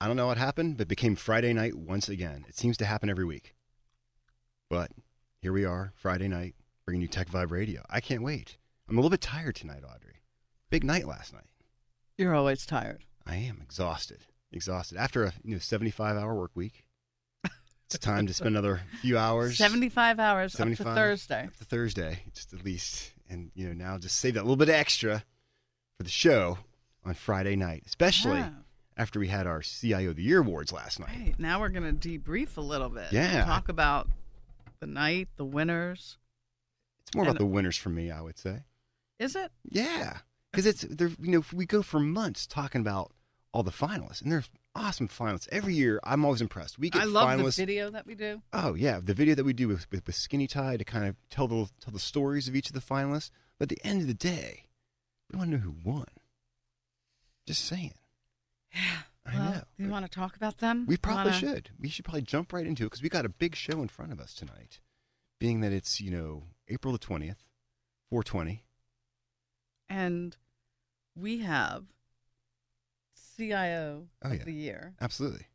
I don't know what happened, but it became Friday night once again. It seems to happen every week. But here we are, Friday night, bringing you Tech Vibe Radio. I can't wait. I'm a little bit tired tonight, Audrey. Big night last night. You're always tired. I am exhausted. Exhausted. After a you know 75 hour work week, it's time to spend another few hours. 75 hours 75 up to Thursday. Up to Thursday, just at least. And, you know, now just save that little bit extra for the show on Friday night, especially Yeah. After we had our CIO of the Year awards last night. Right. Now we're going to debrief a little bit. Yeah. Talk about the night, the winners. It's more about the winners for me, I would say. Is it? Yeah, because it's there. You know, we go for months talking about all the finalists, and they're awesome finalists every year. I'm always impressed. We get I love finalists. the video that we do. Oh yeah, the video that we do with, with, with Skinny Tie to kind of tell the tell the stories of each of the finalists. But at the end of the day, we want to know who won. Just saying. I well, know. Do you want to talk about them? We probably wanna- should. We should probably jump right into it because we got a big show in front of us tonight. Being that it's you know April the twentieth, four twenty. And we have CIO Oh, of yeah. the year Absolutely,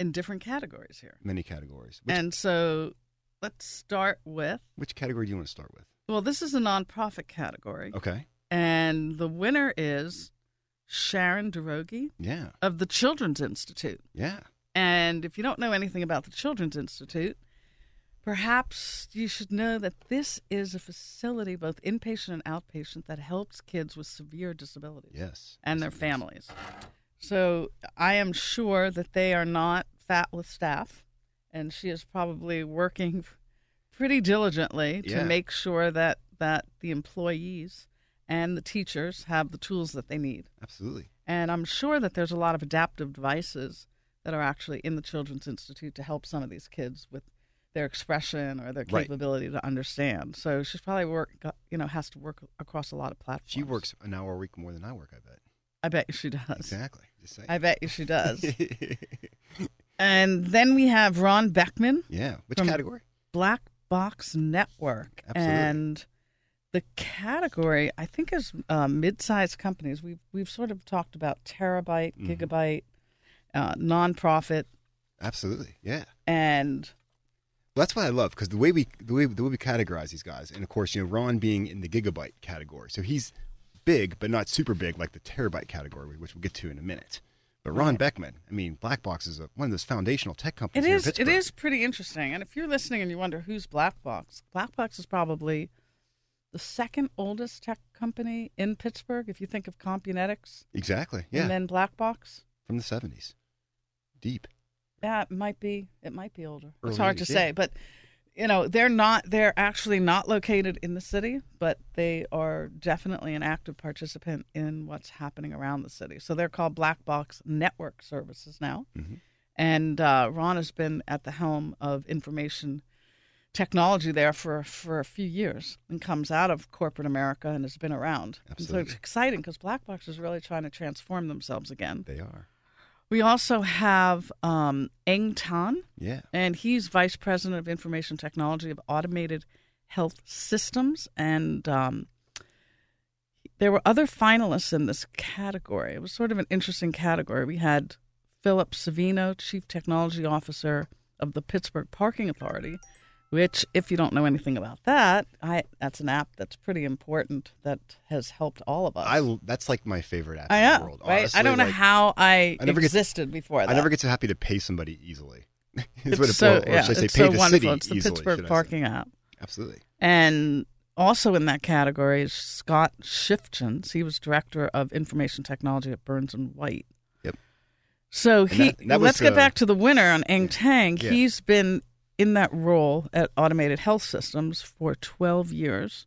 in different categories here. many categories. Which, and so let's start with which category do you want to start with? well, this is a nonprofit category. Okay. And the winner is Sharon Derogi Yeah. of the Children's Institute. Yeah. And if you don't know anything about the Children's Institute, perhaps you should know that this is a facility, both inpatient and outpatient, that helps kids with severe disabilities Yes. and their families. So I am sure that they are not fat with staff, and she is probably working pretty diligently to Yeah. make sure that, that the employees and the teachers have the tools that they need. Absolutely. And I'm sure that there's a lot of adaptive devices that are actually in the Children's Institute to help some of these kids with their expression or their Right. capability to understand. So she's probably work, you know, has to work across a lot of platforms. She works an hour a week more than I work. I bet. I bet you she does. Exactly. I bet you she does. and then we have Ron Beckman, yeah. Which category? Black Box Network, Absolutely. and the category I think is uh, mid-sized companies. We've we've sort of talked about terabyte, Mhm. gigabyte, uh, nonprofit, Absolutely. Yeah. and Well, that's what I love because the way we the way the way we categorize these guys, and of course, you know, Ron being in the gigabyte category, so he's big but not super big like the terabyte category, which we'll get to in a minute. But Ron Right. Beckman, I mean, Blackbox is a, one of those foundational tech it companies. in is it is pretty interesting. And if you're listening and you wonder who's Blackbox, Blackbox is probably the second oldest tech company in Pittsburgh. If you think of Compunetics exactly. Yeah. and then Blackbox. From the seventies. Deep. Yeah, it might be. It might be older. Early it's hard to yeah. say, but you know, they're not. They're actually not located in the city, but they are definitely an active participant in what's happening around the city. So they're called Black Box Network Services now, Mhm. and uh, Ron has been at the helm of information technology there for for a few years and comes out of corporate America and has been around. And so it's exciting because Black Box is really trying to transform themselves again. They are. We also have um, Eng Tan, Yeah. and he's Vice President of Information Technology of Automated Health Systems. And um, there were other finalists in this category. It was sort of an interesting category. We had Philip Savino, Chief Technology Officer of the Pittsburgh Parking Authority, which, if you don't know anything about that, I, that's an app that's pretty important that has helped all of us. I that's like my favorite app I in the world. right? honestly. I don't know Like, how I, I never existed before that. I never get so happy to pay somebody easily. It's what it, so, yeah, should I say, it's pay so the wonderful. city It's the easily, Pittsburgh should I say. parking app. Absolutely. And also in that category is Scott Shiftgens. He was director of information technology at Burns and White. Yep. So And he that- that let's get back to the winner on Eng Tang. Yeah. He's been in that role at Automated Health Systems for 12 years.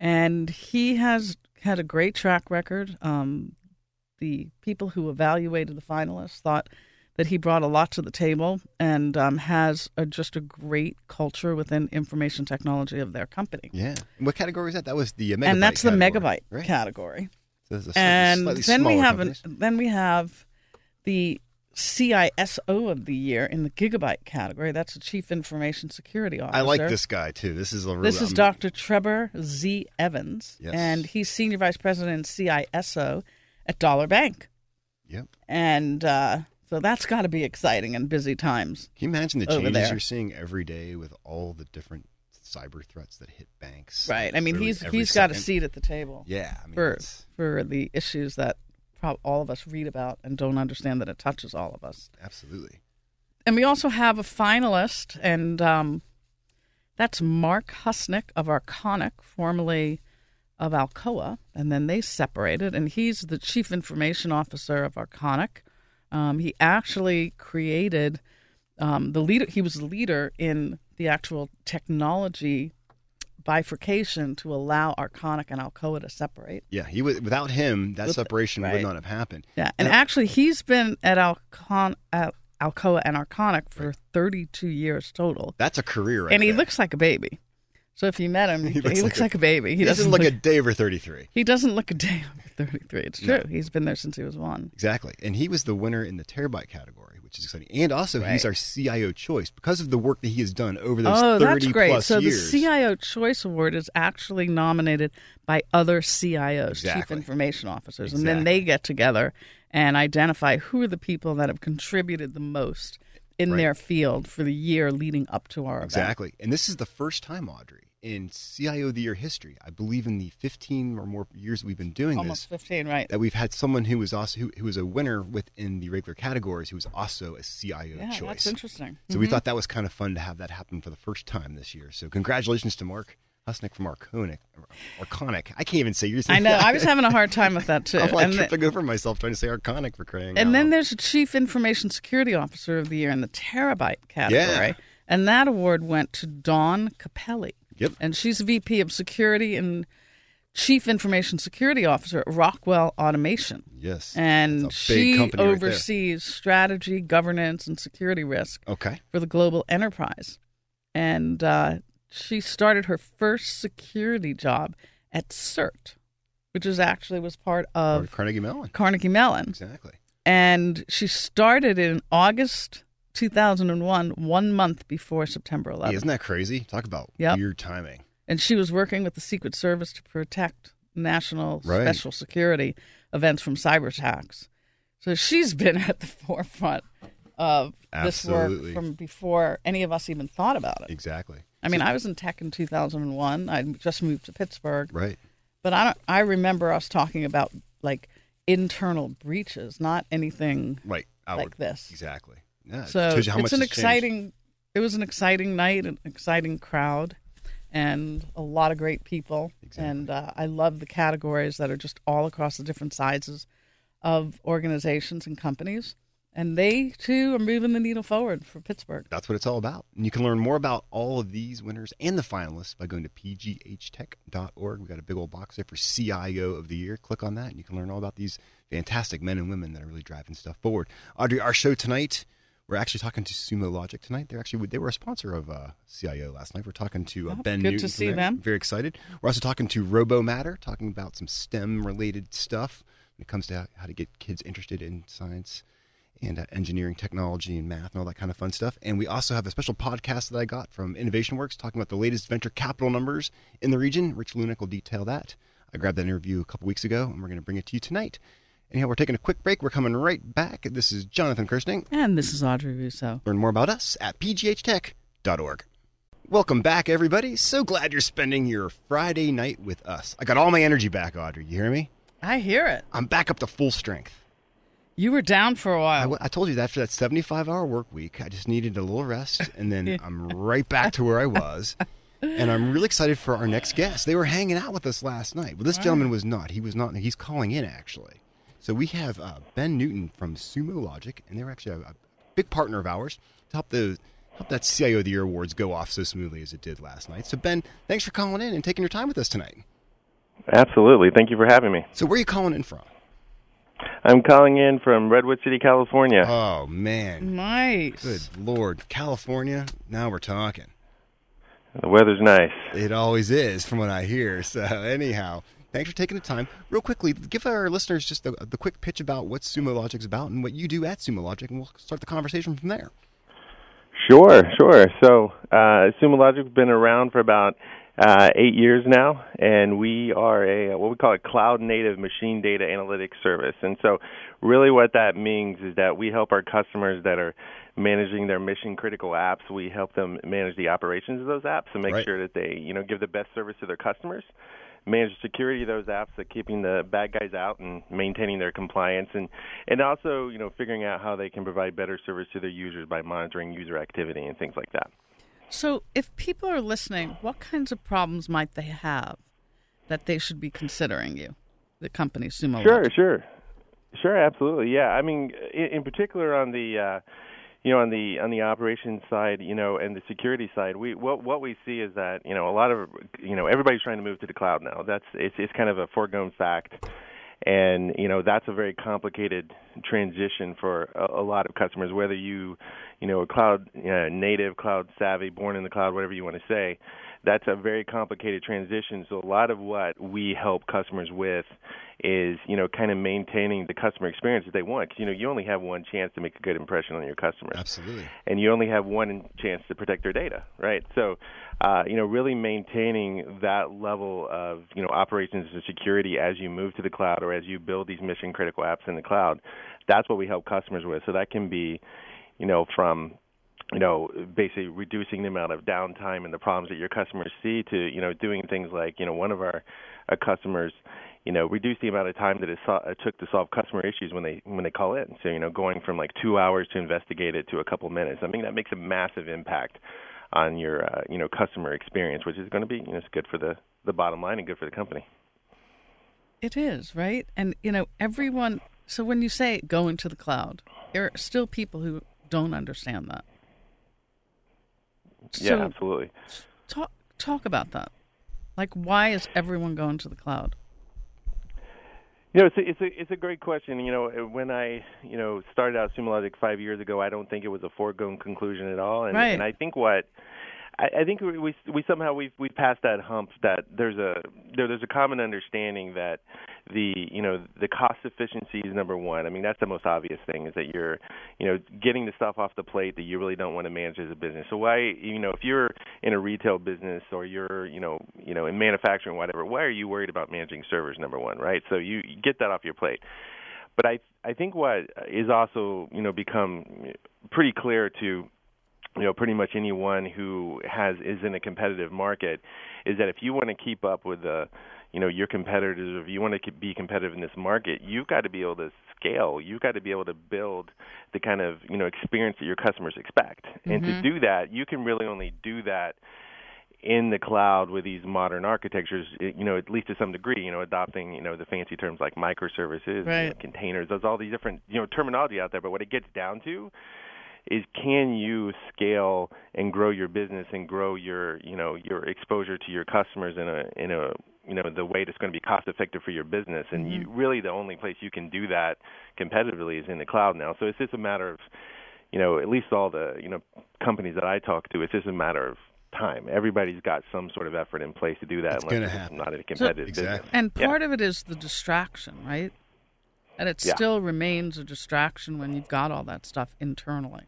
And he has had a great track record. Um, the people who evaluated the finalists thought that he brought a lot to the table and um, has a, just a great culture within information technology of their company. Yeah. And what category is that? That was the uh, megabyte and that's the category, megabyte right? category. So slightly- and then we have an, then we have the CISO of the year in the gigabyte category. That's the Chief Information Security Officer. I like this guy too. This is a really, This is I'm- Dr. Trevor Z. Evans, Yes. and he's Senior Vice President and CISO at Dollar Bank. Yep. And uh, so that's got to be exciting and busy times. Can you imagine the changes there. you're seeing every day with all the different cyber threats that hit banks? Right. I mean, he's he's got a seat at the table Yeah. I mean, for it's- for the issues that prob- all of us read about and don't understand that it touches all of us. absolutely. And we also have a finalist, and um, that's Mark Husnick of Arconic, formerly of Alcoa, and then they separated, and he's the chief information officer of Arconic. Um, he actually created um, the leader. He was the leader in the actual technology bifurcation to allow Arconic and Alcoa to separate. Yeah. He would. Without him, that With- separation would not have happened. Yeah, and And- actually, he's been at Alcon, Al- Alcoa and Arconic for 32 years total, That's a career, right and he there. looks like a baby. So if you met him, he looks, like, a, baby. He doesn't look a day over 33. He doesn't look a day over 33. It's No. true. He's been there since he was one. Exactly. And he was the winner in the terabyte category, which is exciting. And also, he's our CIO choice because of the work that he has done over those Oh, 30 that's great. plus So years. the CIO Choice Award is actually nominated by other CIOs, Chief Information Officers, and then they get together and identify who are the people that have contributed the most in Right. their field for the year leading up to our event. Exactly. And this is the first time, Audrey, in CIO of the Year history, I believe in the 15 or more years we've been doing this. Almost this, 15, right? that we've had someone who was also who, who was a winner within the regular categories who was also a CIO Yeah, choice. that's interesting. So we Mhm. thought that was kind of fun to have that happen for the first time this year. So congratulations to Mark Husnick from Arconic. Arconic. I can't even say yours. I know. I was having a hard time with that too. I'm like and the- tripping over myself trying to say Arconic for crying out and then there's a Chief Information Security Officer of the Year in the terabyte category, Yeah. and that award went to Dawn Cappelli. Yep. and she's VP of Security and Chief Information Security Officer at Rockwell Automation. Yes. And That's a big she company right oversees strategy, governance, and security risk Okay. for the global enterprise. And uh, she started her first security job at CERT, which is actually was part of Carnegie Mellon. Carnegie Mellon. Exactly. And she started in August 2001, one month before September 11th. Hey, isn't that crazy? Talk about Yep. weird timing. and she was working with the Secret Service to protect national Right. special security events from cyber attacks. So she's been at the forefront of this work from before any of us even thought about it. Exactly. I mean, I was in tech in 2001. I just moved to Pittsburgh, Right. but I don't, I remember us talking about like internal breaches, not anything Right. Outward. like this. Exactly. Yeah. So how it's an has changed. exciting. It was an exciting night, an exciting crowd, and a lot of great people. Exactly. And uh, I love the categories that are just all across the different sizes of organizations and companies. And they too are moving the needle forward for Pittsburgh. That's what it's all about. And you can learn more about all of these winners and the finalists by going to pghtech.org. We've got a big old box there for CIO of the Year. Click on that, and you can learn all about these fantastic men and women that are really driving stuff forward. Audrey, our show tonight, we're actually talking to Sumo Logic tonight. They're actually they were a sponsor of uh, CIO last night. We're talking to uh, Oh, Ben good to Newton. from see them. Very excited. We're also talking to RoboMatter, talking about some STEM related stuff when it comes to how- how to get kids interested in science and uh, engineering, technology, and math, and all that kind of fun stuff. And we also have a special podcast that I got from Innovation Works talking about the latest venture capital numbers in the region. Rich Lunak will detail that. I grabbed that interview a couple weeks ago, and we're going to bring it to you tonight. Anyhow, we're taking a quick break. We're coming right back. This is Jonathan Kersting. And this is Audrey Russo. Learn more about us at pghtech.org. Welcome back, everybody. So glad you're spending your Friday night with us. I got all my energy back, Audrey. You hear me? I hear it. I'm back up to full strength. You were down for a while. w- I told you that after that 75 hour work week, I just needed a little rest, and then I'm right back to where I was. And I'm really excited for our next guest. They were hanging out with us last night. Well, this gentleman was not. He was not. He's calling in, actually. So we have uh, Ben Newton from Sumo Logic, and they're actually a, a big partner of ours to help the help that CIO of the Year awards go off so smoothly as it did last night. So Ben, thanks for calling in and taking your time with us tonight. Absolutely. Thank you for having me. So, where are you calling in from? I'm calling in from Redwood City, California. Oh man, Nice. good lord, California. Now we're talking. The weather's nice. It always is, from what I hear. So, anyhow, thanks for taking the time. Real quickly, give our listeners just the, the quick pitch about what Sumo Logic's about and what you do at Sumo Logic, and we'll start the conversation from there. Sure, sure. So, uh, Sumo Logic's been around for about uh, eight years now, and we are a what we call a cloud native machine data analytics service. And so, really, what that means is that we help our customers that are managing their mission critical apps. We help them manage the operations of those apps and make Right. sure that they, you know, give the best service to their customers. Manage the security of those apps, that keeping the bad guys out and maintaining their compliance, and and also, you know, figuring out how they can provide better service to their users by monitoring user activity and things like that. So, if people are listening, what kinds of problems might they have that they should be considering you, the company Sumo? Sure, Logic? sure, sure, absolutely. Yeah, I mean, in, in particular on the, uh, you know, on the on the operations side, you know, and the security side, we what what we see is that you know a lot of you know everybody's trying to move to the cloud now. That's it's it's kind of a foregone fact. And you know that's a very complicated transition for a, a lot of customers. Whether you, you know, a cloud uh, native, cloud savvy, born in the cloud, whatever you want to say, that's a very complicated transition. So a lot of what we help customers with is, you know, kind of maintaining the customer experience that they want. 'Cause, you know, you only have one chance to make a good impression on your customers Absolutely. and you only have one chance to protect their data, right? So, uh, you know, really maintaining that level of you know operations and security as you move to the cloud or as you build these mission critical apps in the cloud. That's what we help customers with. So that can be, you know, from you know, basically reducing the amount of downtime and the problems that your customers see to, you know, doing things like, you know, one of our, our customers, you know, reduce the amount of time that it, so- it took to solve customer issues when they when they call in. So, you know, going from like two hours to investigate it to a couple minutes. I mean, that makes a massive impact on your, uh, you know, customer experience, which is going to be, you know, it's good for the the bottom line and good for the company. It is, right? And, you know, everyone. So, when you say go into the cloud, there are still people who don't understand that. Yeah, So, absolutely. talk, talk about that. Like, why is everyone going to the cloud? You know, it's a, it's a it's a great question. You know, uh, when I you know started out Sumo Logic five years ago, I don't think it was a foregone conclusion at all. And, Right. and I think what I, I think we, we we somehow we've we passed that hump that there's a there, there's a common understanding that the you know the cost efficiency is number one. I mean that's the most obvious thing is that you're you know getting the stuff off the plate that you really don't want to manage as a business. So why you know if you're in a retail business or you're you know you know in manufacturing whatever, why are you worried about managing servers number one, right? So you, you get that off your plate. But I I think what is also you know become pretty clear to you know pretty much anyone who has is in a competitive market is that if you want to keep up with the you know your competitors or if you want to be competitive in this market you've got to be able to scale you've got to be able to build the kind of you know experience that your customers expect and to mm-hmm. do that you can really only do that in the cloud with these modern architectures, you know, at least to some degree, you know, adopting, you know, the fancy terms like microservices, you know, containers. There's all these different, you know, terminology out there. But what it gets down to is can you scale and grow your business and grow your, you know, your exposure to your customers in a in a you know the way that's going to be cost effective for your business. And you mm-hmm. really the only place you can do that competitively is in the cloud now. So it's just a matter of you know, at least all the, you know, companies that I talk to, it's just a matter of time. Everybody's got some sort of effort in place to do that It's unless gonna it's happen. not a competitive Exactly. business. And Yeah. part of it is the distraction, right? And it Yeah. still remains a distraction when you've got all that stuff internally.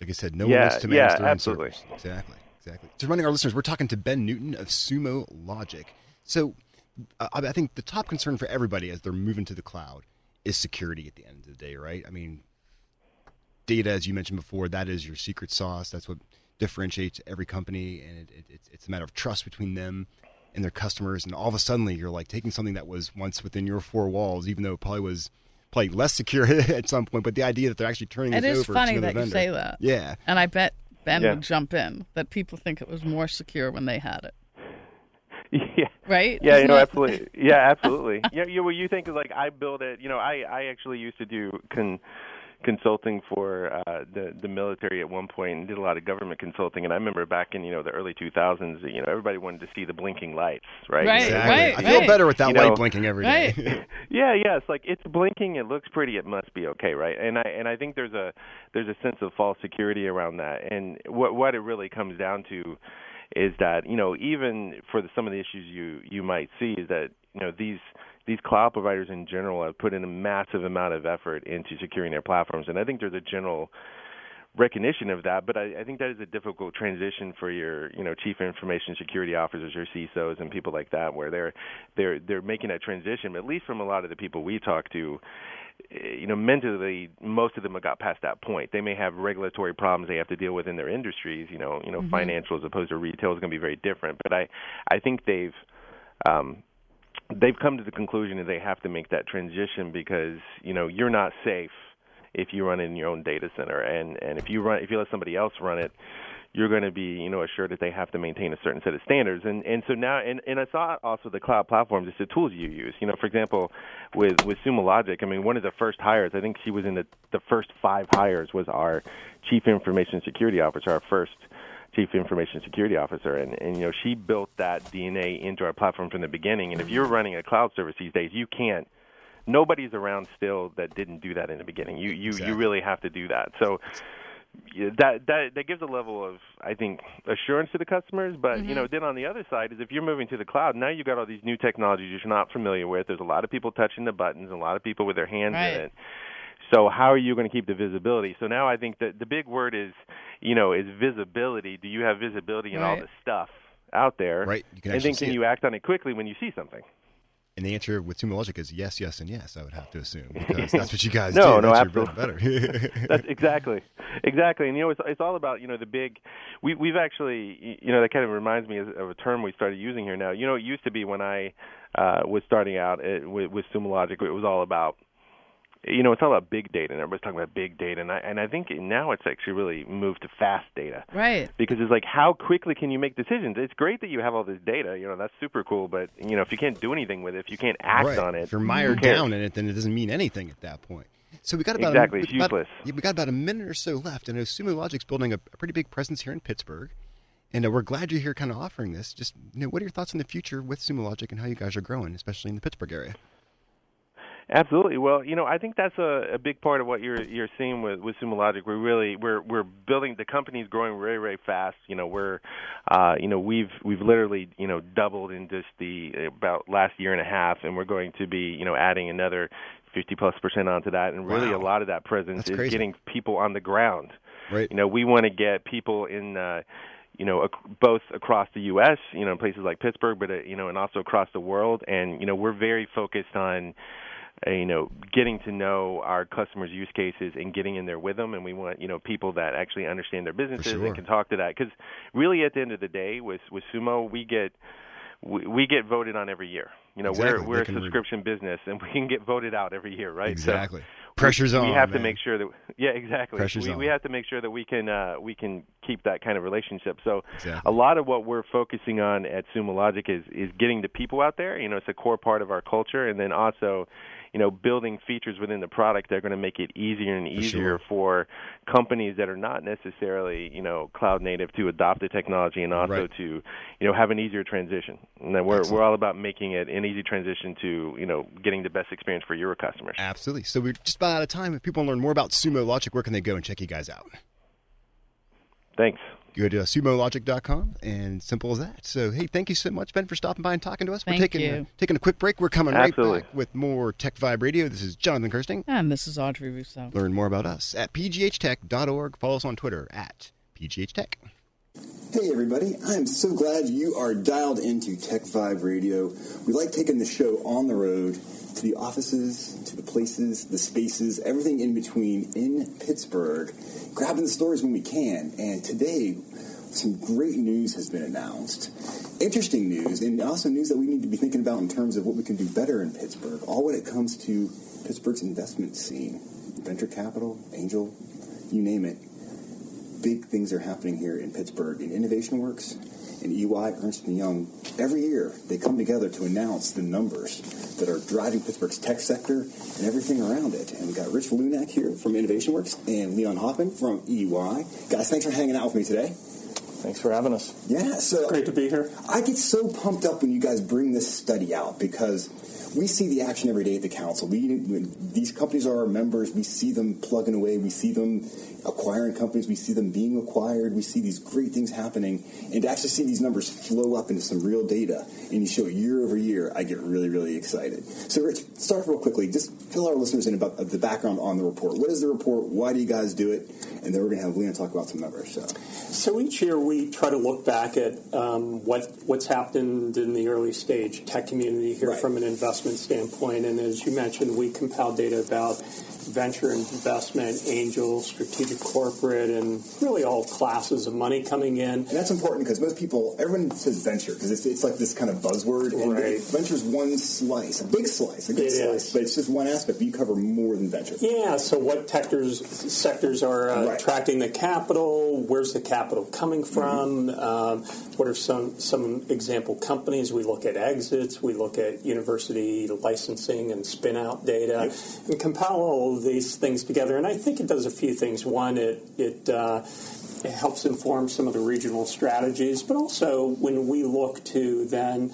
Like I said, no Yeah, one wants to manage yeah, their own absolutely. servers. Exactly, exactly. Just reminding our listeners, we're talking to Ben Newton of Sumo Logic. So, uh, I I think the top concern for everybody as they're moving to the cloud is security. At the end of the day, right? I mean, data, as you mentioned before, that is your secret sauce. That's what differentiates every company, and it, it, it's, it's a matter of trust between them and their customers. And all of a sudden, you're like taking something that was once within your four walls, even though it probably was probably less secure at some point. But the idea that they're actually turning It this over funny to another that you vendor. say that. Yeah. And I bet Ben Yeah. would jump in that people think it was more secure when they had it, yeah. right? Yeah, you know, absolutely. Yeah, absolutely. yeah, you, well, you think is like I build it. You know, I I actually used to do con consulting for uh, the the military at one point and did a lot of government consulting. And I remember back in you know the early 2000s, you know everybody wanted to see the blinking lights, right? Right, Exactly. right, I feel right. better with that You light know, blinking every day. right. yeah, yeah. It's like it's blinking. It looks pretty. It must be okay, right? And I and I think there's a there's a sense of false security around that. And what what it really comes down to is that you know even for the, some of the issues you you might see is that you know these these cloud providers in general have put in a massive amount of effort into securing their platforms, and I think there's a general recognition of that, but I, I think that is a difficult transition for your, you know, chief information security officers or CISOs and people like that, where they're they're they're making that transition. At least from a lot of the people we talk to, you know, mentally, most of them have got past that point. They may have regulatory problems they have to deal with in their industries. You know, you know, financial as opposed to retail is going to be very different. But I, I think they've, um, they've come to the conclusion that they have to make that transition because you know you're not safe if you run in your own data center, and and if you run if you let somebody else run it, you're going to be you know assured that they have to maintain a certain set of standards. And and so now and and it's not also the cloud platforms, it's the tools you use. You know, for example, with with Sumo Logic, I mean one of the first hires, I think she was in the the first five hires was our chief information security officer, our first chief information security officer and and you know she built that DNA into our platform from the beginning and if you're running a cloud service these days you can't nobody's around still that didn't do that in the beginning you you Exactly. you really have to do that so that that that gives a level of I think assurance to the customers but you mm-hmm. know then on the other side is if you're moving to the cloud now you've got all these new technologies you're not familiar with there's a lot of people touching the buttons a lot of people with their hands Right. in it so how are you going to keep the visibility? So now I think that the big word is, you know, is visibility. Do you have visibility in all the stuff out there? Right. You can and then can it. you act on it quickly when you see something? And the answer with Sumo Logic is yes, yes, and yes. I would have to assume because that's what you guys No, do. no, that's your bread and absolutely. butter. That's exactly, exactly. And you know, it's it's all about you know the big. We we've actually you know that kind of reminds me of a term we started using here now. You know, it used to be when I uh, was starting out at, with, with Sumo Logic, it was all about you know, it's all about big data, and everybody's talking about big data, and I and I think now it's actually really moved to fast data Right. because it's like how quickly can you make decisions? It's great that you have all this data, you know, that's super cool, but you know, if you can't do anything with it, if you can't act right. on it, If you're mired who down in it, then it doesn't mean anything at that point. So we got about Exactly, A, it's we got- useless. we got about a minute or so left. I know Sumo Logic's building a, a pretty big presence here in Pittsburgh, and uh, we're glad you're here, kind of offering this. Just, you know, what are your thoughts on the future with Sumo Logic and how you guys are growing, especially in the Pittsburgh area? Absolutely. Well, you know, I think that's a, a big part of what you're you're seeing with with Sumo Logic. We're really we're we're building the company's growing very very fast. You know, we're uh, you know we've we've literally you know doubled in just the about last year and a half, and we're going to be you know adding another 50 plus percent onto that. And really, Wow. a lot of that presence That's is crazy. getting people on the ground. Right. You know, we want to get people in. Uh, you know, ac- both across the U.S., you know, in places like Pittsburgh, but uh, you know, and also across the world. And you know, we're very focused on, you know, getting to know our customers' use cases and getting in there with them. And we want, you know, people that actually understand their businesses sure. and can talk to that. Because really, at the end of the day, with with Sumo, we get we, we get voted on every year. You know, Exactly. we're we're They a can re- subscription business, and we can get voted out every year, right? So Exactly. Pressure's we, on. We have man. to make sure that yeah, exactly. Pressure's we on. we have to make sure that we can uh, we can keep that kind of relationship. So Exactly. a lot of what we're focusing on at Sumo Logic is is getting the people out there. You know, it's a core part of our culture, and then also, you know, building features within the product that are going to make it easier and easier sure. for companies that are not necessarily you know cloud native to adopt the technology and also Right. to you know have an easier transition. And then we're Excellent. we're all about making it an easy transition to you know getting the best experience for your customers. Absolutely. So we're just about out of time. If people want to learn more about Sumo Logic, where can they go and check you guys out? Thanks. Go to sumologic.com, and simple as that. So, hey, thank you so much, Ben, for stopping by and talking to us. Thank we're taking, you. Uh, taking a quick break. We're coming Absolutely. right back with more Tech Vibe Radio. This is Jonathan Kersting. And this is Audrey Russo. Learn more about us at pghtech.org. Follow us on Twitter at pghtech. Hey everybody, I'm so glad you are dialed into Tech Vibe Radio. We like taking the show on the road to the offices, to the places, the spaces, everything in between in Pittsburgh, grabbing the stories when we can. And today, some great news has been announced. Interesting news, and also news that we need to be thinking about in terms of what we can do better in Pittsburgh, all when it comes to Pittsburgh's investment scene. Venture capital, angel, you name it big things are happening here in Pittsburgh. In Innovation Works and EY, Ernst & Young, every year they come together to announce the numbers, that are driving Pittsburgh's tech sector and everything around it. And we got Rich Lunak here from Innovation Works and Leon Hoffman from EY. Guys, thanks for hanging out with me today. Thanks for having us. Yeah, so great to be here. I get so pumped up when you guys bring this study out because we see the action every day at the council. We, these companies are our members. We see them plugging away. We see them acquiring companies. We see them being acquired. We see these great things happening. And to actually see these numbers flow up into some real data and you show it year over year, I get really, really excited. So, Rich, start real quickly. Just fill our listeners in about the background on the report. What is the report? Why do you guys do it? And then we're going to have Leon talk about some numbers. So, so each year we try to look back at um, what what's happened in the early stage tech community here right. from an investment standpoint. And as you mentioned, we compile data about venture investment, angel, strategic corporate, and really all classes of money coming in. And that's important because most people, everyone says venture because it's, it's like this kind of buzzword. And venture is one slice, a big slice, a good it slice, is. but it's just one aspect. But you cover more than venture. Yeah. So what sectors sectors are uh, right. attracting the capital? Where's the capital coming from? Mm-hmm. Um, what are some some example companies? We look at exits. We look at university licensing and spin out data, yep. and compile all these things together. And I think it does a few things. One, it it uh, it helps inform some of the regional strategies, but also when we look to then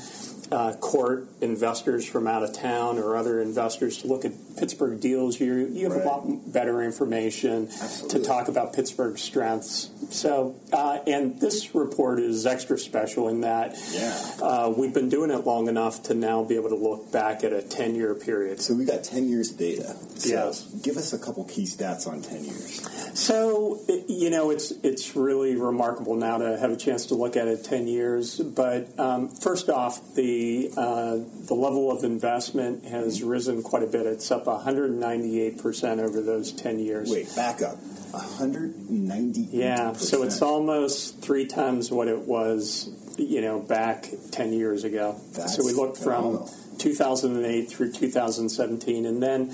uh, court investors from out of town or other investors to look at Pittsburgh deals, you you have right. a lot better information Absolutely. to talk about Pittsburgh's strengths. So, uh, and this report is extra special in that yeah. uh, we've been doing it long enough to now be able to look back at a ten year period. So we got ten years data. So yes. Give us a couple key stats on ten years. So you know it's it's really remarkable now to have a chance to look at it ten years. But um, first off, the uh, the level of investment has risen quite a bit. It's up 198% over those 10 years. Wait, back up. 190 Yeah, so it's almost three times what it was, you know, back 10 years ago. That's so we looked from 2008 through 2017, and then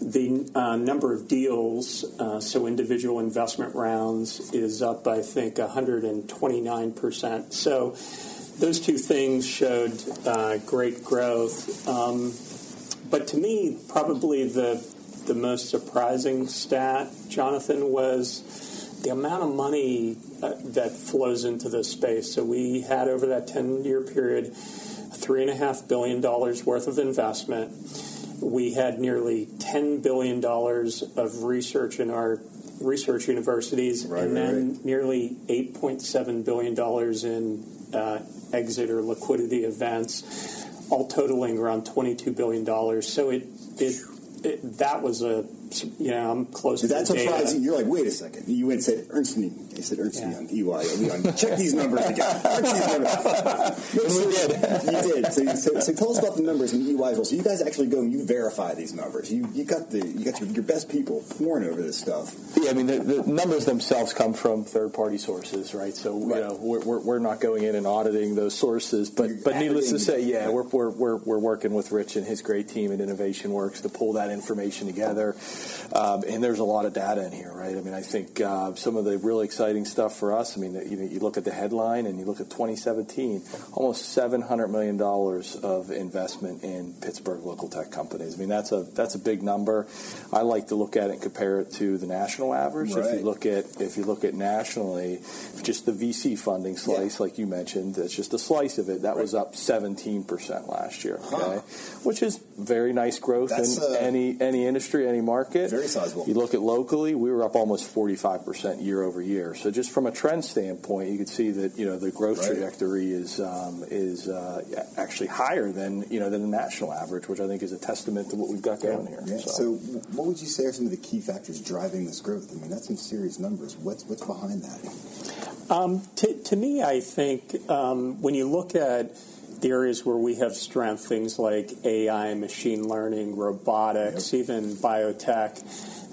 the uh, number of deals, uh, so individual investment rounds, is up, I think, 129%. So those two things showed uh, great growth. Um, but to me, probably the the most surprising stat, Jonathan, was the amount of money uh, that flows into this space. So we had over that ten year period, three and a half billion dollars worth of investment. We had nearly ten billion dollars of research in our research universities, right, and then right. nearly eight point seven billion dollars in uh, exit or liquidity events all totaling around $22 billion. So it, it, it that was a you know, I'm close Did to that surprise you? You're like, wait a second. You went and said Ernst You said Ernst yeah. on EY. check these numbers again. these numbers. no, we did. You did. So, so, so, tell us about the numbers in EY as well. So you guys actually go and you verify these numbers. You you got the you got your, your best people pouring over this stuff. Yeah, I mean the, the numbers themselves come from third party sources, right? So right. you know we're, we're, we're, not going in and auditing those sources, but you're but needless to say, yeah, we're, we're we're we're working with Rich and his great team at Innovation Works to pull that information together. Um, and there's a lot of data in here, right? I mean, I think uh, some of the really exciting stuff for us. I mean, you know, you look at the headline and you look at 2017, almost 700 million dollars of investment in Pittsburgh local tech companies. I mean, that's a that's a big number. I like to look at it and compare it to the national average. Right. If you look at if you look at nationally, just the VC funding slice, yeah. like you mentioned, that's just a slice of it. That right. was up 17 percent last year, okay, huh. which is very nice growth that's, in uh, any any industry, any market. Very sizable. You look at locally, we were up almost 45% year over year. So just from a trend standpoint, you can see that you know the growth right. trajectory is um, is uh, actually higher than you know than the national average, which I think is a testament to what we've got going yeah. here. Yeah. So. so. what would you say are some of the key factors driving this growth? I mean, that's some serious numbers. What's what's behind that? Um, to, to, me, I think um, when you look at the areas where we have strength, things like AI, machine learning, robotics, yep. even biotech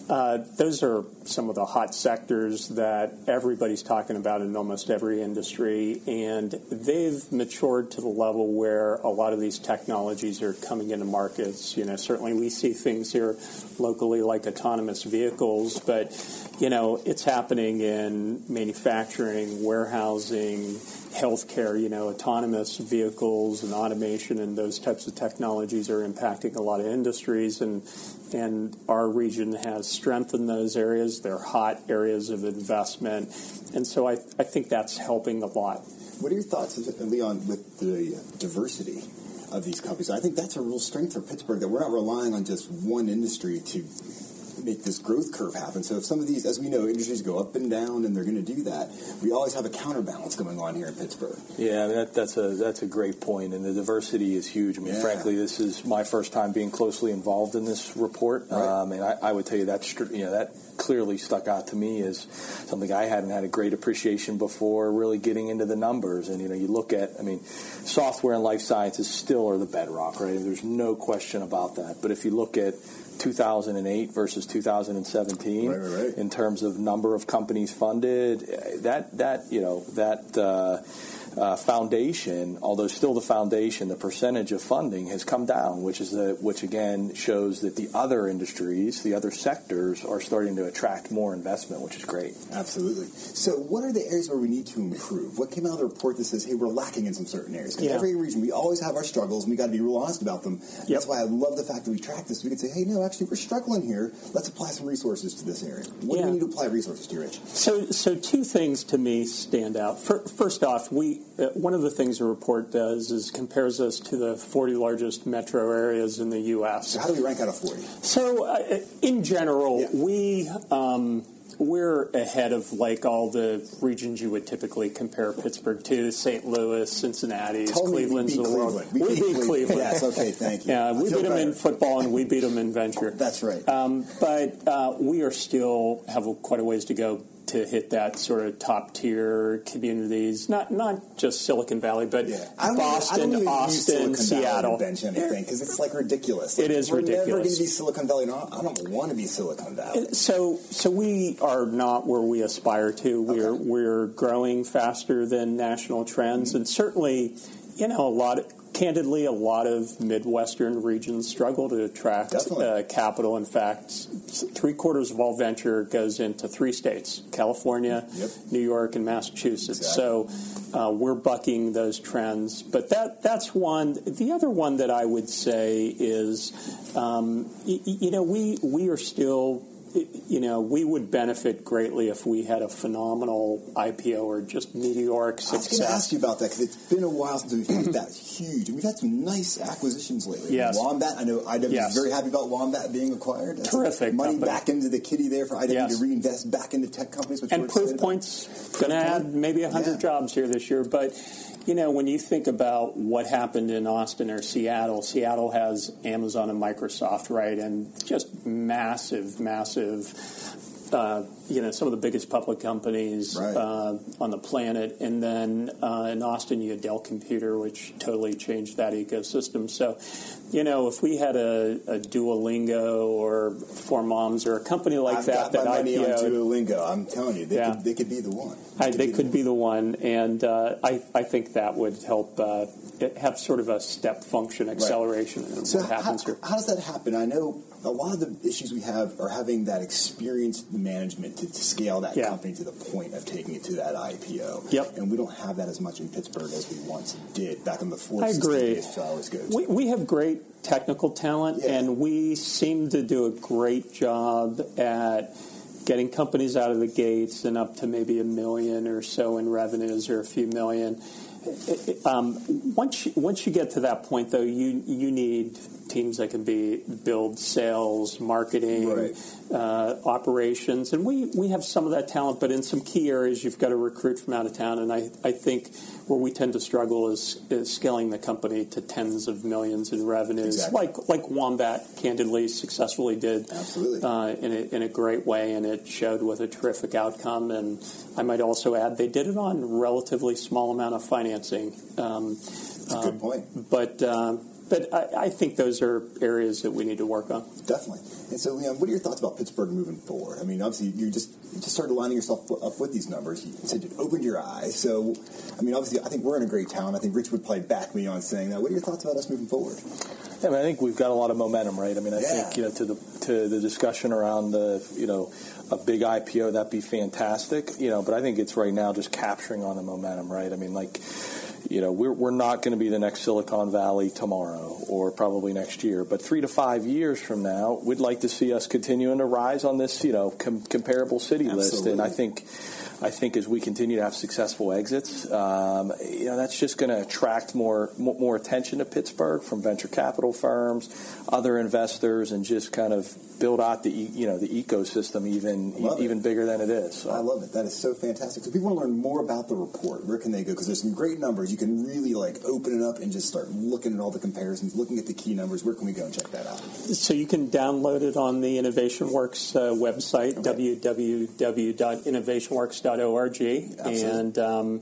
uh, those are some of the hot sectors that everybody's talking about in almost every industry, and they've matured to the level where a lot of these technologies are coming into markets. You know, certainly we see things here locally like autonomous vehicles, but you know, it's happening in manufacturing, warehousing, healthcare, you know, autonomous vehicles and automation and those types of technologies are impacting a lot of industries, and and our region has strength in those areas. They're hot areas of investment, and so I, I think that's helping a lot. What are your thoughts, uh, Leon, with the diversity of these companies? I think that's a real strength for Pittsburgh that we're not relying on just one industry to make this growth curve happen. So if some of these, as we know, industries go up and down, and they're going to do that, we always have a counterbalance going on here in Pittsburgh. Yeah, I mean, that, that's a that's a great point, and the diversity is huge. I mean, yeah. frankly, this is my first time being closely involved in this report, right. um, and I, I, would tell you that you know that clearly stuck out to me as something I hadn't had a great appreciation before really getting into the numbers. And, you know, you look at, I mean, software and life sciences still are the bedrock, right? There's no question about that. But if you look at 2008 versus 2017 right, right, right. in terms of number of companies funded. That that you know that. Uh, uh, foundation, although still the foundation, the percentage of funding has come down, which is a, which again shows that the other industries, the other sectors, are starting to attract more investment, which is great. Absolutely. So, what are the areas where we need to improve? What came out of the report that says, "Hey, we're lacking in some certain areas"? Because yeah. every region, we always have our struggles, and we got to be real honest about them. Yep. That's why I love the fact that we track this. We can say, "Hey, no, actually, we're struggling here. Let's apply some resources to this area." What yeah. do we need to apply resources to, Rich? So, so two things to me stand out. First off, we one of the things the report does is compares us to the 40 largest metro areas in the U.S. So how do we rank out of 40? So, uh, in general, yeah. we um, we're ahead of like all the regions you would typically compare Pittsburgh to: St. Louis, Cincinnati, Cleveland's the world. We, we beat, Cleveland. Cleveland. Yes, okay, thank you. Yeah, we beat them in football and we beat them in venture. That's right. Um, but uh, we are still have quite a ways to go to hit that sort of top tier communities, not not just Silicon Valley, but yeah. Boston, even, Austin, Seattle. bench anything because it's like ridiculous. Like, it is we're ridiculous. Never going to be Silicon Valley. No, I don't want to be Silicon Valley. So so we are not where we aspire to. We're okay. we're growing faster than national trends, mm-hmm. and certainly, you know, a lot. Of, candidly, a lot of Midwestern regions struggle to attract uh, capital. In fact, three quarters of all venture goes into three states California, yep. New York, and Massachusetts. Exactly. So uh, we're bucking those trends. But that that's one. The other one that I would say is, um, y- you know, we, we are still you know, we would benefit greatly if we had a phenomenal IPO or just meteoric success. I was going to ask you about that because it's been a while since we've had that huge. And we've had some nice acquisitions lately. Yes. Wombat, I know IW yes. is very happy about Wombat being acquired. That's Terrific. Money company. back into the kitty there for IW yes. to reinvest back into tech companies. Which and Proofpoint's going to add maybe 100 yeah. jobs here this year. But you know, when you think about what happened in Austin or Seattle, Seattle has Amazon and Microsoft, right? And just massive, massive uh, you know some of the biggest public companies right. uh, on the planet, and then uh, in Austin you had Dell Computer, which totally changed that ecosystem. So, you know, if we had a, a Duolingo or Four Moms or a company like I've that got that my money IPO'd, on Duolingo, I'm telling you, they, yeah. could, they could be the one. They, I, could, they be, could the be, the one, and uh, I I think that would help uh, have sort of a step function acceleration right. in so what happens how, here. How does that happen? I know a lot of the issues we have are having that experienced management to, to scale that yeah. company to the point of taking it to that IPO. Yep. And we don't have that as much in Pittsburgh as we once did back in the 40s. I agree. So I was We, we have great technical talent, yeah. and we seem to do a great job at getting companies out of the gates and up to maybe a million or so in revenues or a few million. Um, once you, once you get to that point, though, you you need teams that can be build sales, marketing, right. uh, operations, and we we have some of that talent. But in some key areas, you've got to recruit from out of town, and I I think where we tend to struggle is, is scaling the company to tens of millions in revenues, exactly. like like Wombat candidly successfully did, absolutely uh, in a, in a great way, and it showed with a terrific outcome. And I might also add they did it on relatively small amount of financing. Um, That's a good um, point, but. Um, but I, I, think those are areas that we need to work on. Definitely. And so, Leon, what are your thoughts about Pittsburgh moving forward? I mean, obviously, you just you just started lining yourself up with these numbers. You said you opened your eyes. So, I mean, obviously, I think we're in a great town. I think Rich would probably back me on saying that. What are your thoughts about us moving forward? I mean, I think we've got a lot of momentum, right? I mean, I Yeah. think you know to the to the discussion around the you know a big IPO that'd be fantastic, you know. But I think it's right now just capturing on the momentum, right? I mean, like you know, we're we're not going to be the next Silicon Valley tomorrow or probably next year, but three to five years from now, we'd like to see us continuing to rise on this you know com- comparable city list, and I think. I think as we continue to have successful exits, um, you know that's just going to attract more, more more attention to Pittsburgh from venture capital firms, other investors, and just kind of build out the e- you know the ecosystem even Love it. even bigger than it is. So. I love it. That is so fantastic. So, if people want to learn more about the report, where can they go? Because there's some great numbers. You can really like open it up and just start looking at all the comparisons, looking at the key numbers. Where can we go and check that out? So you can download it on the InnovationWorks uh, website, www.innovationworks.org, and um,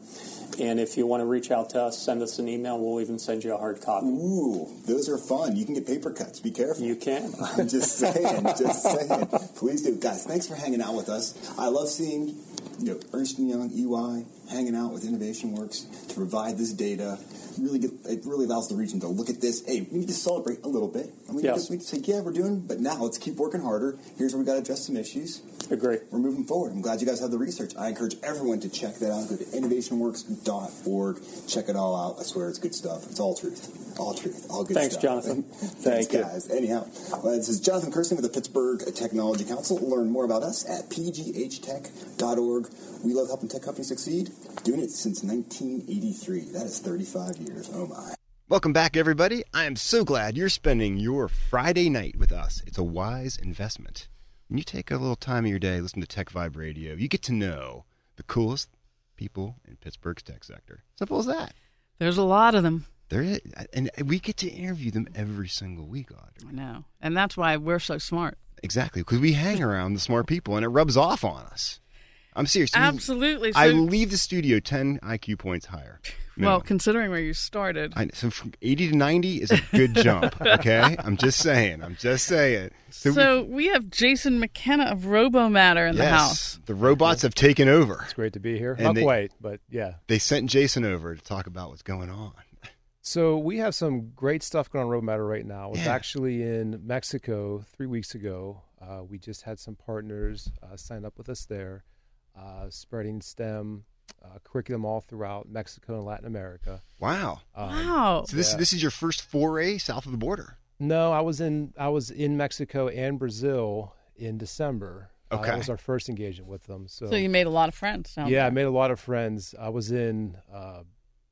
and if you want to reach out to us, send us an email. We'll even send you a hard copy. Ooh, those are fun. You can get paper cuts. Be careful. You can. I'm just saying, just saying. Please do, guys. Thanks for hanging out with us. I love seeing you know Ernst and Young, EY, hanging out with Innovation Works to provide this data. Really, get, it really allows the region to look at this. Hey, we need to celebrate a little bit. And we, Yes. need to, we need to say, yeah, we're doing, but now let's keep working harder. Here's where we got to address some issues. Agree. We're moving forward. I'm glad you guys have the research. I encourage everyone to check that out. Go to innovationworks.org. Check it all out. I swear it's good stuff. It's all truth. All truth. All good Thanks, stuff. Jonathan. Thanks, Thank you. guys. Anyhow, well, this is Jonathan Kersting with the Pittsburgh Technology Council. Learn more about us at pghtech.org. We love helping tech companies succeed. Doing it since 1983. That is 35 years. Oh, my. Welcome back, everybody. I am so glad you're spending your Friday night with us. It's a wise investment. When you take a little time of your day, listen to Tech Vibe Radio, you get to know the coolest people in Pittsburgh's tech sector. Simple as that. There's a lot of them. There is, and we get to interview them every single week, Audrey. I know. And that's why we're so smart. Exactly, because we hang around the smart people, and it rubs off on us. I'm serious. Absolutely. I So- leave the studio 10 IQ points higher. Well, considering where you started. I, so from 80 to 90 is a good jump, okay? I'm just saying. I'm just saying. So, we have Jason McKenna of RoboMatter in the house. yes, the robots have taken over. It's great to be here. And Not they- quite, but yeah. They sent Jason over to talk about what's going on. So we have some great stuff going on RoboMatter right now. I was Yeah. actually in Mexico three weeks ago. Uh, we just had some partners uh, sign up with us there, uh, spreading STEM uh, curriculum all throughout Mexico and Latin America. Wow. Um, Wow. So this Yeah. this is your first foray south of the border. No, I was in I was in Mexico and Brazil in December. Uh, Okay. that was our first engagement with them. So, So, you made a lot of friends. down yeah, I made a lot of friends. I was in uh,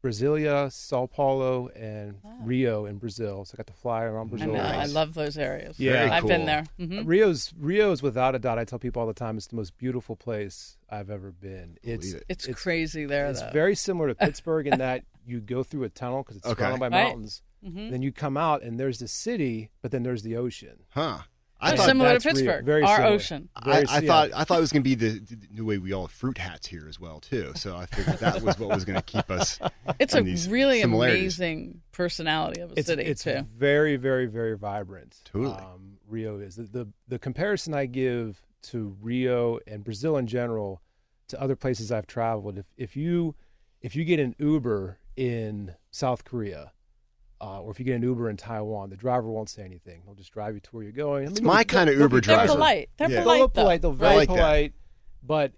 Brasilia, Sao Paulo, and ah. Rio in Brazil. So I got to fly around I Brazil. know. I Nice. love those areas. Yeah. Very I've been cool. there. Mhm. Rio's Rio's without a doubt. I tell people all the time, it's the most beautiful place I've ever been. It's it. It's, crazy there, It's though. very similar to Pittsburgh in that you go through a tunnel because it's Okay. surrounded by Right. mountains. Mm-hmm. Then you come out and there's the city, but then there's the ocean. Huh. I thought similar to that's Rio. Pittsburgh. Very Our similar. ocean. I, Very- I yeah. thought I thought it was going to be the, the the way we all have fruit hats here as well too. So I figured that was what was going to keep us. It's a these really amazing personality of a it's city, it's too. very very very vibrant. Totally. um, Rio is the, the the comparison I give to Rio and Brazil in general to other places I've traveled. If if you if you get an Uber in South Korea. Uh, or if you get an Uber in Taiwan, the driver won't say anything. They'll just drive you to where you're going. It's my kind of Uber They're driver. polite. They're Yeah. polite, They'll polite. They're very like that. polite. But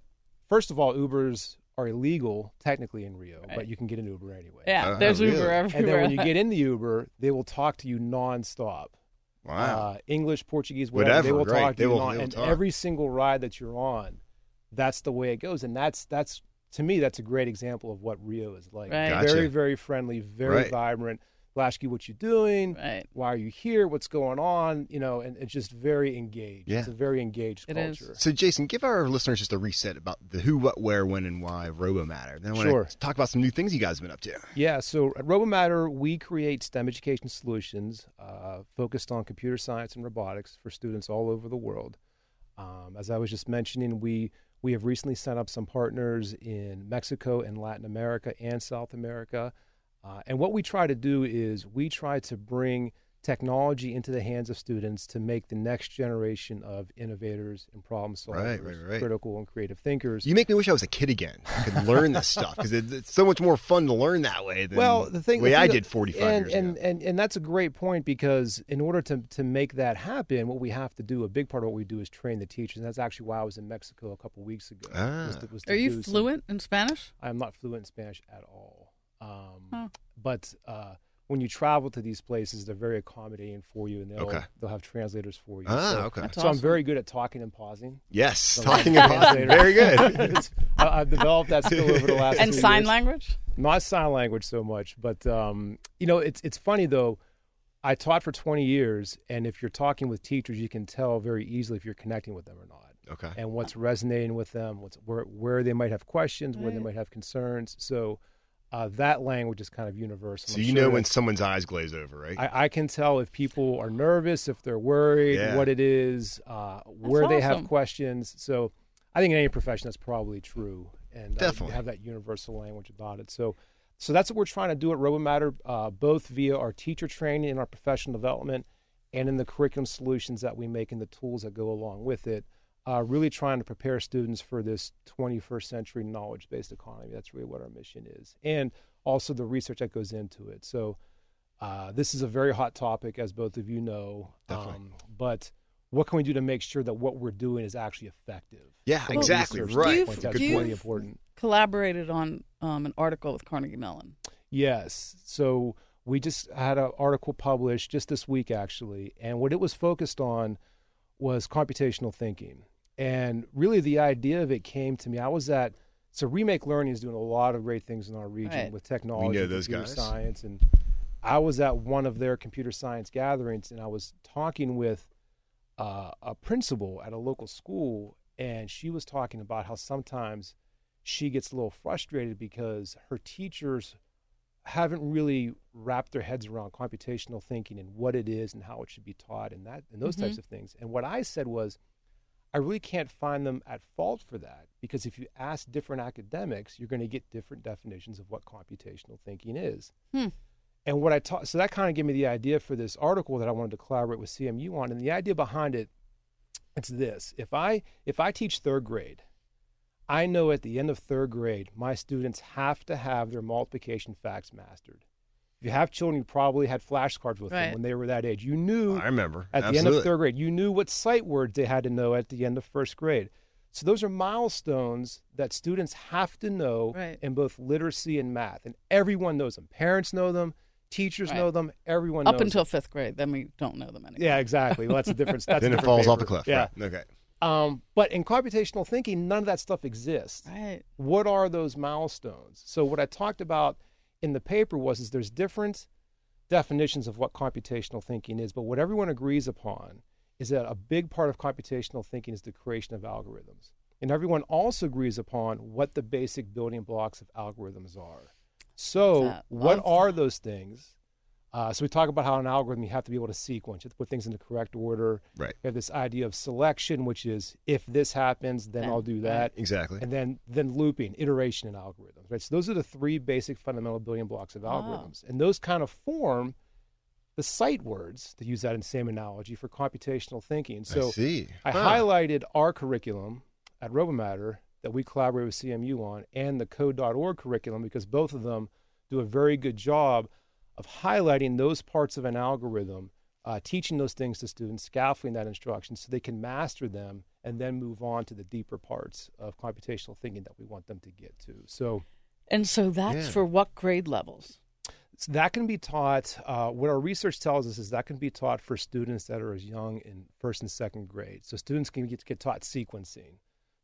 first of all, Ubers are illegal technically in Rio, Right. but you can get an Uber anyway. Yeah, Uh, there's really? Uber And then when you get in the Uber, they will talk to you nonstop. Wow. Uh, English, Portuguese, whatever. they will right. talk to They you. will- non- and talk. every single ride that you're on, that's the way it goes. And that's that's to me, that's a great example of what Rio is like. Right. Gotcha. Very, very friendly, very Right. vibrant. They'll ask you what you're doing, Right. why are you here, what's going on, you know, and it's just very engaged. Yeah. It's a very engaged It is. culture. So, Jason, give our listeners just a reset about the who, what, where, when, and why of RoboMatter. Then I want Sure. to talk about some new things you guys have been up to. Yeah, so at RoboMatter, we create STEM education solutions uh, focused on computer science and robotics for students all over the world. Um, as I was just mentioning, we we have recently set up some partners in Mexico and Latin America and South America. Uh, and what we try to do is we try to bring technology into the hands of students to make the next generation of innovators and problem solvers, Right, right, right. critical and creative thinkers. You make me wish I was a kid again. I could learn this stuff because it, it's so much more fun to learn that way than well, the thing way the thing I did 45 and, years and, ago. And, and and that's a great point because in order to, to make that happen, what we have to do, a big part of what we do is train the teachers. And that's actually why I was in Mexico a couple weeks ago. was Ah. to- was to Are you do some- fluent in Spanish? I'm not fluent in Spanish at all. Um, Huh. But uh, when you travel to these places, they're very accommodating for you, and they'll Okay. they'll have translators for you. Ah, so, okay. That's so I'm very good at talking and pausing. yes, So talking I'm a about translator. very good. I- I've developed that skill over the last And two sign years. language? Not sign language so much, but um, you know, it's it's funny though. I taught for 20 years, and if you're talking with teachers, you can tell very easily if you're connecting with them or not, okay. and what's resonating with them, what's where where they might have questions, where they might have concerns. So uh, that language is kind of universal. So I'm you sure know when someone's eyes glaze over, right? I, I can tell if people are nervous, if they're worried, Yeah. what it is, uh, where they have questions. So I think in any profession that's probably true, and uh, Definitely. you have that universal language about it. So, so that's what we're trying to do at RoboMatter, uh, both via our teacher training and our professional development, and in the curriculum solutions that we make and the tools that go along with it. Uh, really trying to prepare students for this 21st century knowledge-based economy. That's really what our mission is, and also the research that goes into it. So. Uh, this is a very hot topic, as both of you know. Definitely. Um, but what can we do to make sure that what we're doing is actually effective? Yeah, From a exactly, research right. standpoint, Do That's you- really important. Collaborated on um, an article with Carnegie Mellon. Yes. So we just had an article published just this week, actually, and what it was focused on was computational thinking. And really, the idea of it came to me. I was at so Remake Learning is doing a lot of great things in our region Right. with technology, know those computer guys. science, and I was at one of their computer science gatherings, and I was talking with uh, a principal at a local school, and she was talking about how sometimes she gets a little frustrated because her teachers haven't really wrapped their heads around computational thinking and what it is and how it should be taught and that and those types of things. And what I said was, I really can't find them at fault for that because if you ask different academics, you're going to get different definitions of what computational thinking is. Hmm. And what I taught, so that kind of gave me the idea for this article that I wanted to collaborate with CMU on. And the idea behind it, it's this: if I if I teach third grade, I know at the end of third grade, my students have to have their multiplication facts mastered. If you have children, you probably had flashcards with them when they were that age. You knew I remember. at the end of third grade. You knew what sight words they had to know at the end of first grade. So those are milestones that students have to know Right. in both literacy and math, and everyone knows them. Parents know them, teachers Right. know them, everyone Up knows until them. fifth grade, then we don't know them anymore. Yeah, exactly. Well, that's a difference. That's a then it different falls off the cliff. Yeah. Right. Okay. Um, but in computational thinking, none of that stuff exists Right. what are those milestones so what i talked about in the paper was is there's different definitions of what computational thinking is but what everyone agrees upon is that a big part of computational thinking is the creation of algorithms. And everyone also agrees upon what the basic building blocks of algorithms are. So what are those things uh, so we talk about how an algorithm you have to be able to sequence you have to put things in the correct order Right. You have this idea of selection which is if this happens then Then, i'll do right. that Exactly. and then then looping, iteration, and algorithms. Right. So those are the three basic fundamental building blocks of algorithms, and those kind of form the sight words to use that in the same analogy for computational thinking. So I see. I Huh. highlighted our curriculum at RoboMatter that we collaborate with CMU on, and the Code.org curriculum because both of them do a very good job of highlighting those parts of an algorithm, uh, teaching those things to students, scaffolding that instruction so they can master them and then move on to the deeper parts of computational thinking that we want them to get to. So, And so that's Yeah. for what grade levels? so that can be taught. Uh, what our research tells us is that can be taught for students that are as young in first and second grade. So students can get, get taught sequencing.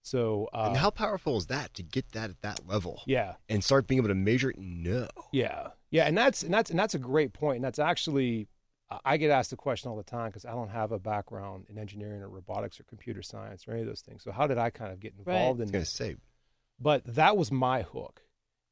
So uh, and how powerful is that to get that at that level yeah, and start being able to measure it? No. Yeah, yeah, and that's and that's and that's a great point. And that's actually, I- I get asked the question all the time because I don't have a background in engineering or robotics or computer science or any of those things. So how did I kind of get involved I was in going to this? say, But that was my hook,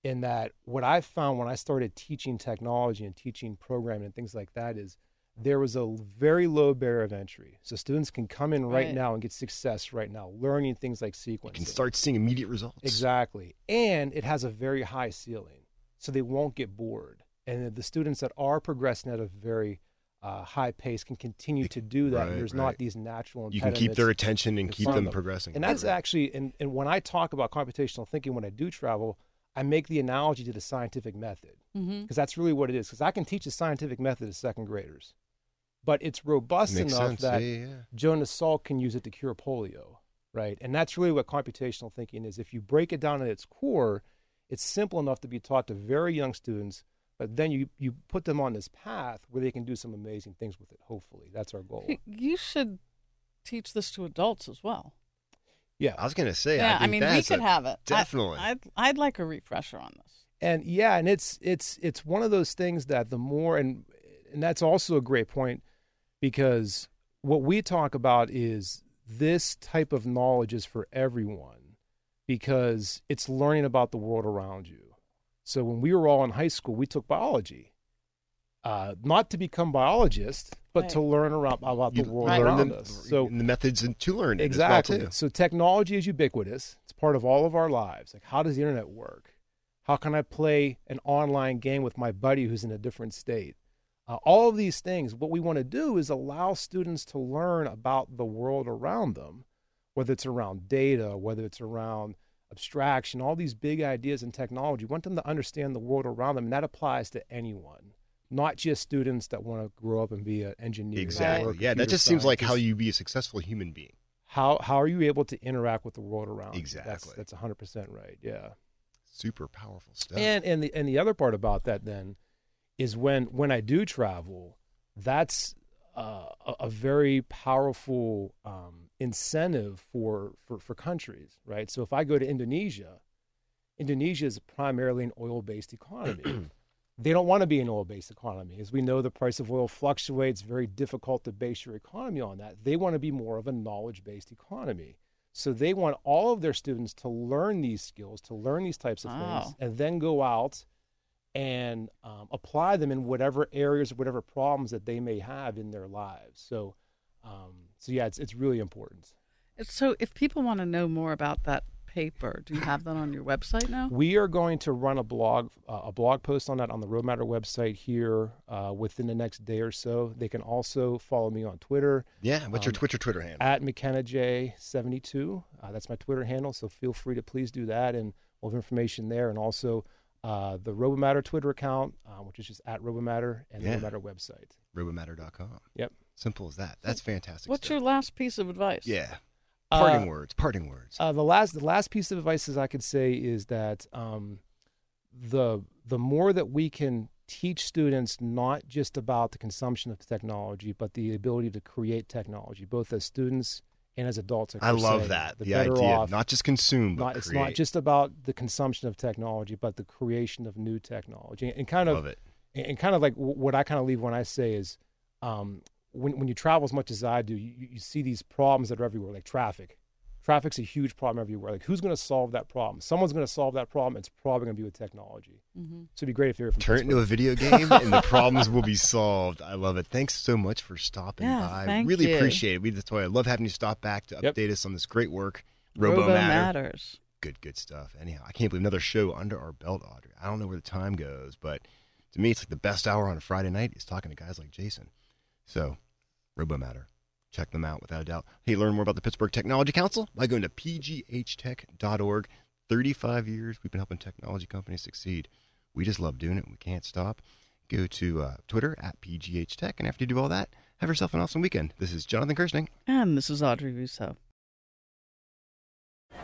in that what I found when I started teaching technology and teaching programming and things like that is there was a very low barrier of entry. So students can come in right, Right. now and get success right now, learning things like sequencing. you can start seeing immediate results. Exactly. And it has a very high ceiling, so they won't get bored. And the students that are progressing at a very uh, high pace can continue to do that. Right, and there's right. not these natural You can keep their attention and keep front of them progressing. And that's Right. actually, and, and when I talk about computational thinking, when I do travel, I make the analogy to the scientific method because Mm-hmm. that's really what it is. Because I can teach the scientific method to second graders, but it's robust Makes enough sense. that Yeah, yeah, yeah. Jonas Salk can use it to cure polio, right? And that's really what computational thinking is. If you break it down at its core, it's simple enough to be taught to very young students, but then you, you put them on this path where they can do some amazing things with it, hopefully. That's our goal. You should teach this to adults as well. Yeah. I was gonna say. yeah, I, think mean, we could a- have it. I- Definitely. I'd, I'd like a refresher on this. and yeah and it's it's it's one of those things that the more and and that's also a great point because what we talk about is this type of knowledge is for everyone because it's learning about the world around you. So when we were all in high school we took biology uh, not to become biologists but to learn around about the You world Right. around the, us. so and the methods and to learn it exactly As well too. so technology is ubiquitous. It's part of all of our lives. Like how does the internet work? How can i play an online game with my buddy who's in a different state? Uh, all of these things what we want to do is allow students to learn about the world around them whether it's around data whether it's around abstraction all these big ideas in technology we want them to understand the world around them and that applies to anyone not just students that want to grow up and be an engineer Exactly. Yeah, that just seems like how you be a successful human being. how how are you able to interact with the world around you? Exactly. that's, that's 100% right yeah Super powerful stuff. and and the and the other part about that then is when when i do travel that's uh, a, a very powerful um, incentive for, for for countries right? So if i go to indonesia indonesia is primarily an oil-based economy. They don't want to be an oil-based economy. As we know the price of oil fluctuates. Very difficult to base your economy on that. They want to be more of a knowledge-based economy. So they want all of their students to learn these skills to learn these types of things and then go out and um, apply them in whatever areas or whatever problems that they may have in their lives. So um, so yeah it's, it's really important So, if people want to know more about that paper, do you have that on your website now? We are going to run a blog uh, a blog post on that on the RoboMatter website here uh, within the next day or so. They can also follow me on Twitter yeah. What's your um, Twitter Twitter handle? at McKenna J seventy two. Uh, that's my Twitter handle, so feel free to please do that and we'll have information there. And also uh, the RoboMatter Twitter account, uh, which is just at RoboMatter, and Yeah. the RoboMatter website. Robomatter.com. Yep. Simple as that. That's fantastic. What's stuff. your last piece of advice? yeah? Parting Uh, words. Parting words. Uh, the last the last piece of advice is I could say is that um, the the more that we can teach students not just about the consumption of technology, but the ability to create technology, both as students and as adults. I per love se, that. The, The, better idea off. of not just consume, but not, it's not just about the consumption of technology, but the creation of new technology, and kind of Love it. and and kind of like what I kind of leave when I say is, um, when when you travel as much as I do, you, you see these problems that are everywhere, like traffic. Traffic's a huge problem everywhere. Like, who's going to solve that problem? Someone's going to solve that problem. It's probably going to be with technology. Mm-hmm. So it'd be great if you're from Turn it into a video game, and the problems will be solved. I love it. Thanks so much for stopping Yeah, by. thank really you. appreciate it. We the toy. I love having you stop back to Yep. update us on this great work. Robo Robo Matter. matters. Good, good stuff. Anyhow, I can't believe another show under our belt, Audrey. I don't know where the time goes, but to me, it's like the best hour on a Friday night is talking to guys like Jason. So, Robo Matter. Check them out without a doubt. Hey, learn more about the Pittsburgh Technology Council by going to pghtech.org. 35 years we've been helping technology companies succeed. We just love doing it and we can't stop. Go to uh, Twitter at pghtech, and after you do all that, have yourself an awesome weekend. This is Jonathan Kersting. And this is Audrey Russo.